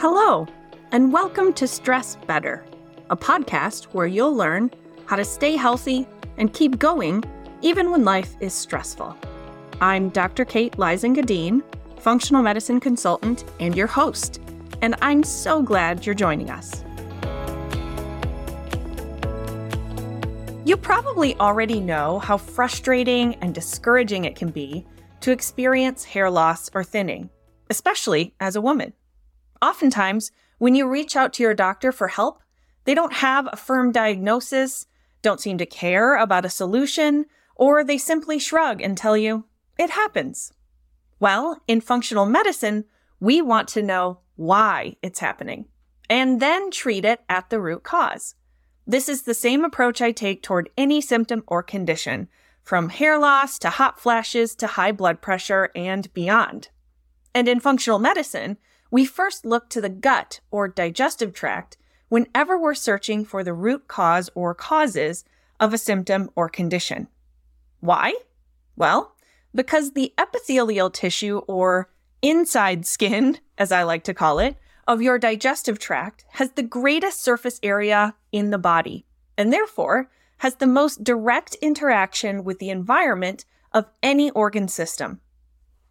Hello, and welcome to Stress Better, a podcast where you'll learn how to stay healthy and keep going even when life is stressful. I'm Dr. Kate Lysen functional medicine consultant and your host, and I'm so glad you're joining us. You probably already know how frustrating and discouraging it can be to experience hair loss or thinning, especially as a woman. Oftentimes, when you reach out to your doctor for help, they don't have a firm diagnosis, don't seem to care about a solution, or they simply shrug and tell you, it happens. Well, in functional medicine, we want to know why it's happening and then treat it at the root cause. This is the same approach I take toward any symptom or condition, from hair loss to hot flashes to high blood pressure and beyond. And in functional medicine, we first look to the gut or digestive tract whenever we're searching for the root cause or causes of a symptom or condition. Why? Well, because the epithelial tissue or inside skin, as I like to call it, of your digestive tract has the greatest surface area in the body and therefore has the most direct interaction with the environment of any organ system.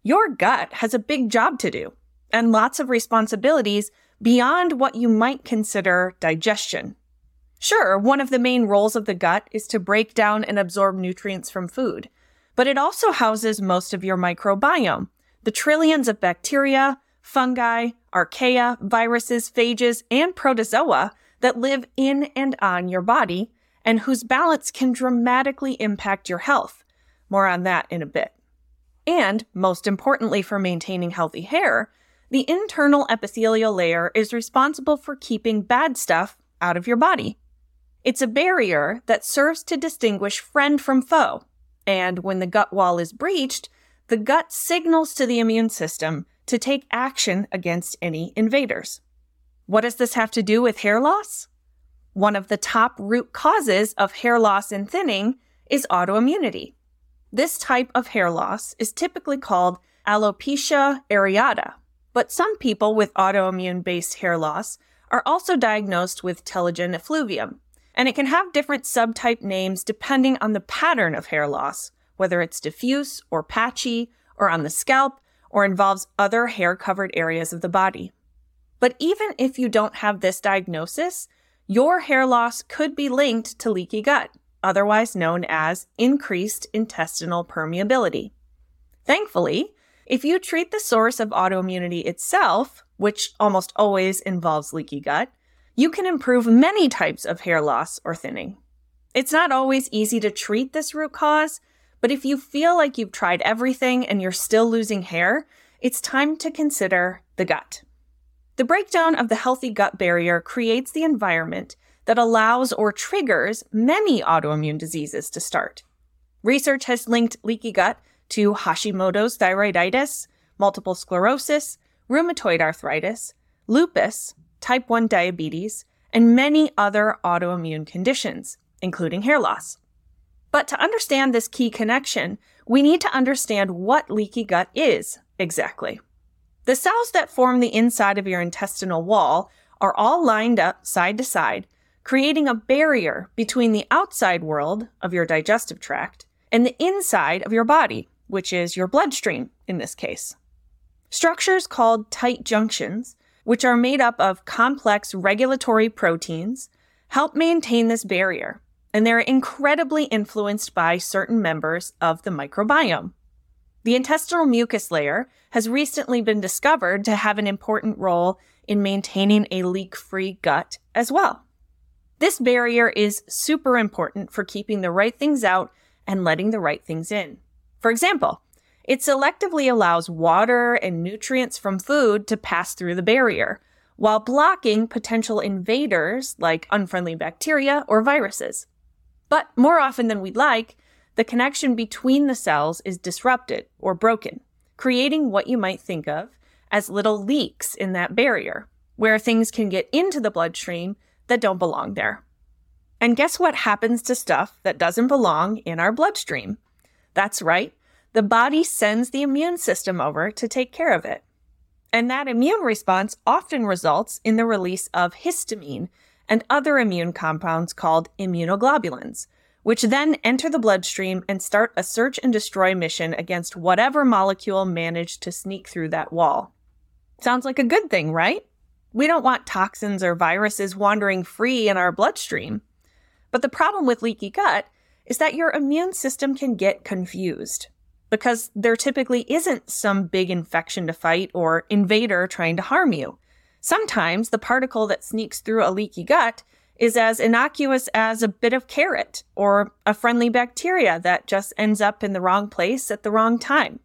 Your gut has a big job to do and lots of responsibilities beyond what you might consider digestion. Sure, one of the main roles of the gut is to break down and absorb nutrients from food, but it also houses most of your microbiome, the trillions of bacteria, fungi, archaea, viruses, phages, and protozoa that live in and on your body and whose balance can dramatically impact your health. More on that in a bit. And, most importantly for maintaining healthy hair, the internal epithelial layer is responsible for keeping bad stuff out of your body. It's a barrier that serves to distinguish friend from foe. And when the gut wall is breached, the gut signals to the immune system to take action against any invaders. What does this have to do with hair loss? One of the top root causes of hair loss and thinning is autoimmunity. This type of hair loss is typically called alopecia areata, but some people with autoimmune based hair loss are also diagnosed with telogen effluvium, and it can have different subtype names depending on the pattern of hair loss, whether it's diffuse or patchy, or on the scalp, or involves other hair covered areas of the body. But even if you don't have this diagnosis, your hair loss could be linked to leaky gut, otherwise known as increased intestinal permeability. Thankfully, if you treat the source of autoimmunity itself, which almost always involves leaky gut, you can improve many types of hair loss or thinning. It's not always easy to treat this root cause, but if you feel like you've tried everything and you're still losing hair, it's time to consider the gut. The breakdown of the healthy gut barrier creates the environment that allows or triggers many autoimmune diseases to start. Research has linked leaky gut to Hashimoto's thyroiditis, multiple sclerosis, rheumatoid arthritis, lupus, type 1 diabetes, and many other autoimmune conditions, including hair loss. But to understand this key connection, we need to understand what leaky gut is exactly. The cells that form the inside of your intestinal wall are all lined up side to side, creating a barrier between the outside world of your digestive tract and the inside of your body, which is your bloodstream in this case. Structures called tight junctions, which are made up of complex regulatory proteins, help maintain this barrier, and they're incredibly influenced by certain members of the microbiome. The intestinal mucus layer has recently been discovered to have an important role in maintaining a leak free gut as well. This barrier is super important for keeping the right things out and letting the right things in. For example, it selectively allows water and nutrients from food to pass through the barrier, while blocking potential invaders like unfriendly bacteria or viruses. But more often than we'd like, the connection between the cells is disrupted or broken, creating what you might think of as little leaks in that barrier, where things can get into the bloodstream that don't belong there. And guess what happens to stuff that doesn't belong in our bloodstream? That's right, the body sends the immune system over to take care of it. And that immune response often results in the release of histamine and other immune compounds called immunoglobulins, which then enter the bloodstream and start a search and destroy mission against whatever molecule managed to sneak through that wall. Sounds like a good thing, right? We don't want toxins or viruses wandering free in our bloodstream. But the problem with leaky gut is that your immune system can get confused because there typically isn't some big infection to fight or invader trying to harm you. Sometimes the particle that sneaks through a leaky gut is as innocuous as a bit of carrot or a friendly bacteria that just ends up in the wrong place at the wrong time.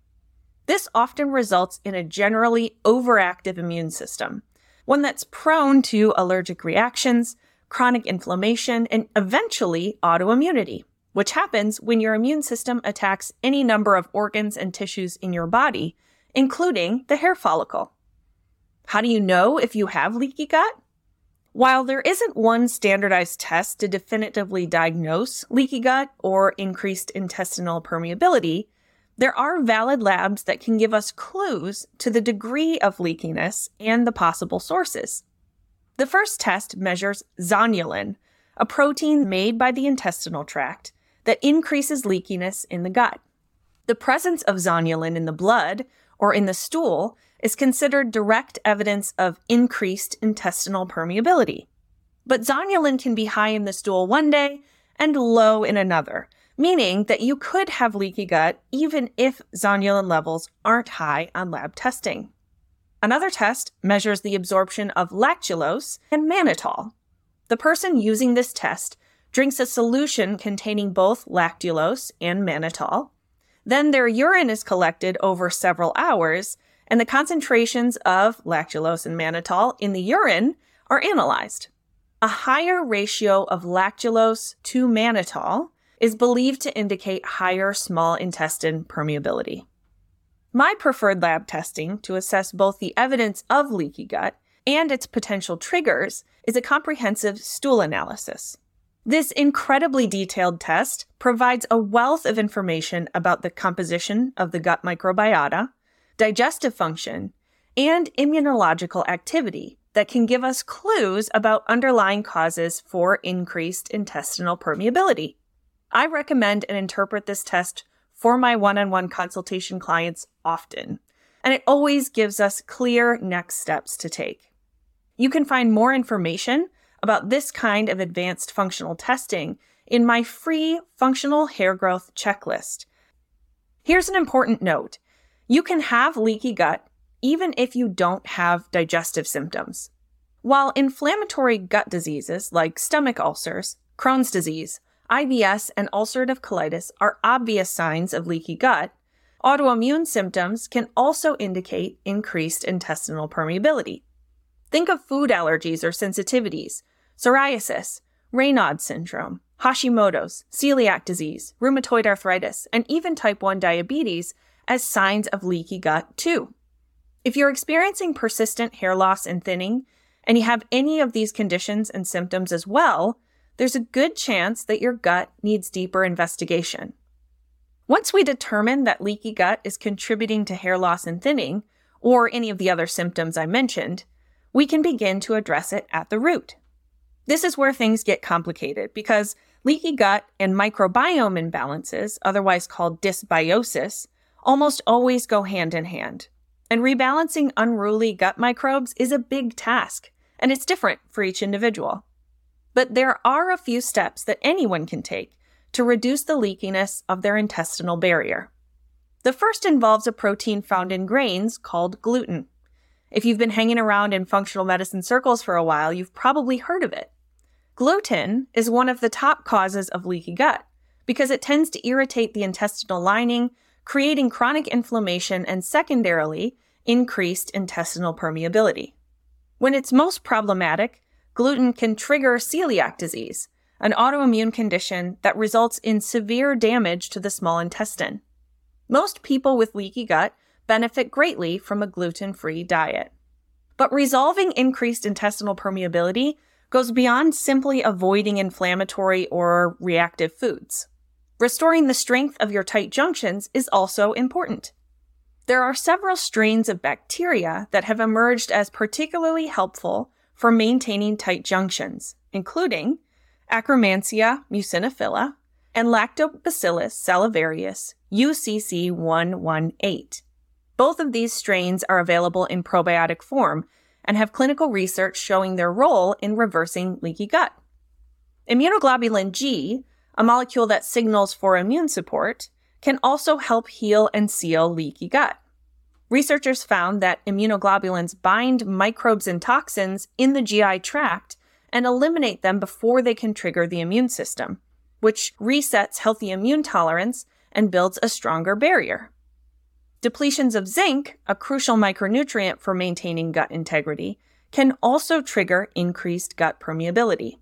This often results in a generally overactive immune system, one that's prone to allergic reactions, chronic inflammation, and eventually autoimmunity which happens when your immune system attacks any number of organs and tissues in your body, including the hair follicle. How do you know if you have leaky gut? While there isn't one standardized test to definitively diagnose leaky gut or increased intestinal permeability, there are valid labs that can give us clues to the degree of leakiness and the possible sources. The first test measures zonulin, a protein made by the intestinal tract that increases leakiness in the gut. The presence of zonulin in the blood or in the stool is considered direct evidence of increased intestinal permeability. But zonulin can be high in the stool one day and low in another, meaning that you could have leaky gut even if zonulin levels aren't high on lab testing. Another test measures the absorption of lactulose and mannitol. The person using this test drinks a solution containing both lactulose and mannitol. Then their urine is collected over several hours, and the concentrations of lactulose and mannitol in the urine are analyzed. A higher ratio of lactulose to mannitol is believed to indicate higher small intestine permeability. My preferred lab testing to assess both the evidence of leaky gut and its potential triggers is a comprehensive stool analysis. This incredibly detailed test provides a wealth of information about the composition of the gut microbiota, digestive function, and immunological activity that can give us clues about underlying causes for increased intestinal permeability. I recommend and interpret this test for my one on one consultation clients often, and it always gives us clear next steps to take. You can find more information about this kind of advanced functional testing in my free functional hair growth checklist. Here's an important note you can have leaky gut even if you don't have digestive symptoms. While inflammatory gut diseases like stomach ulcers, Crohn's disease, IBS, and ulcerative colitis are obvious signs of leaky gut, autoimmune symptoms can also indicate increased intestinal permeability. Think of food allergies or sensitivities, psoriasis, Raynaud syndrome, Hashimoto's, celiac disease, rheumatoid arthritis, and even type 1 diabetes as signs of leaky gut, too. If you're experiencing persistent hair loss and thinning, and you have any of these conditions and symptoms as well, there's a good chance that your gut needs deeper investigation. Once we determine that leaky gut is contributing to hair loss and thinning, or any of the other symptoms I mentioned, we can begin to address it at the root. This is where things get complicated because leaky gut and microbiome imbalances, otherwise called dysbiosis, almost always go hand in hand. And rebalancing unruly gut microbes is a big task, and it's different for each individual. But there are a few steps that anyone can take to reduce the leakiness of their intestinal barrier. The first involves a protein found in grains called gluten. If you've been hanging around in functional medicine circles for a while, you've probably heard of it. Gluten is one of the top causes of leaky gut because it tends to irritate the intestinal lining, creating chronic inflammation and secondarily, increased intestinal permeability. When it's most problematic, gluten can trigger celiac disease, an autoimmune condition that results in severe damage to the small intestine. Most people with leaky gut benefit greatly from a gluten free diet. But resolving increased intestinal permeability goes beyond simply avoiding inflammatory or reactive foods. Restoring the strength of your tight junctions is also important. There are several strains of bacteria that have emerged as particularly helpful for maintaining tight junctions, including Akkermansia muciniphila and Lactobacillus salivarius UCC118. Both of these strains are available in probiotic form and have clinical research showing their role in reversing leaky gut. Immunoglobulin G, a molecule that signals for immune support, can also help heal and seal leaky gut. Researchers found that immunoglobulins bind microbes and toxins in the GI tract and eliminate them before they can trigger the immune system, which resets healthy immune tolerance and builds a stronger barrier. Depletions of zinc, a crucial micronutrient for maintaining gut integrity, can also trigger increased gut permeability.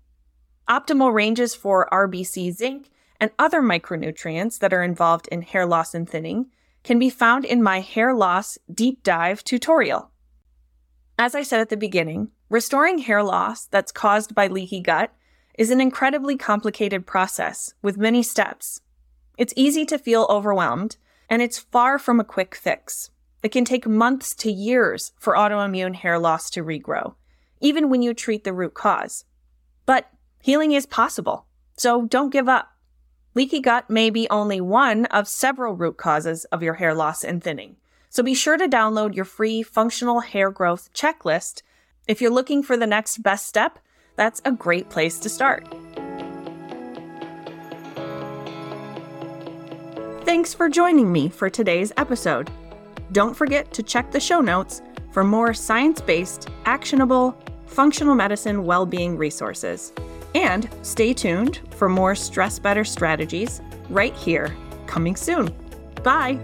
Optimal ranges for RBC zinc and other micronutrients that are involved in hair loss and thinning can be found in my hair loss deep dive tutorial. As I said at the beginning, restoring hair loss that's caused by leaky gut is an incredibly complicated process with many steps. It's easy to feel overwhelmed, and it's far from a quick fix. It can take months to years for autoimmune hair loss to regrow, even when you treat the root cause. But healing is possible, so don't give up. Leaky gut may be only one of several root causes of your hair loss and thinning. So be sure to download your free functional hair growth checklist. If you're looking for the next best step, that's a great place to start. Thanks for joining me for today's episode. Don't forget to check the show notes for more science based, actionable, functional medicine well being resources. And stay tuned for more stress better strategies right here, coming soon. Bye.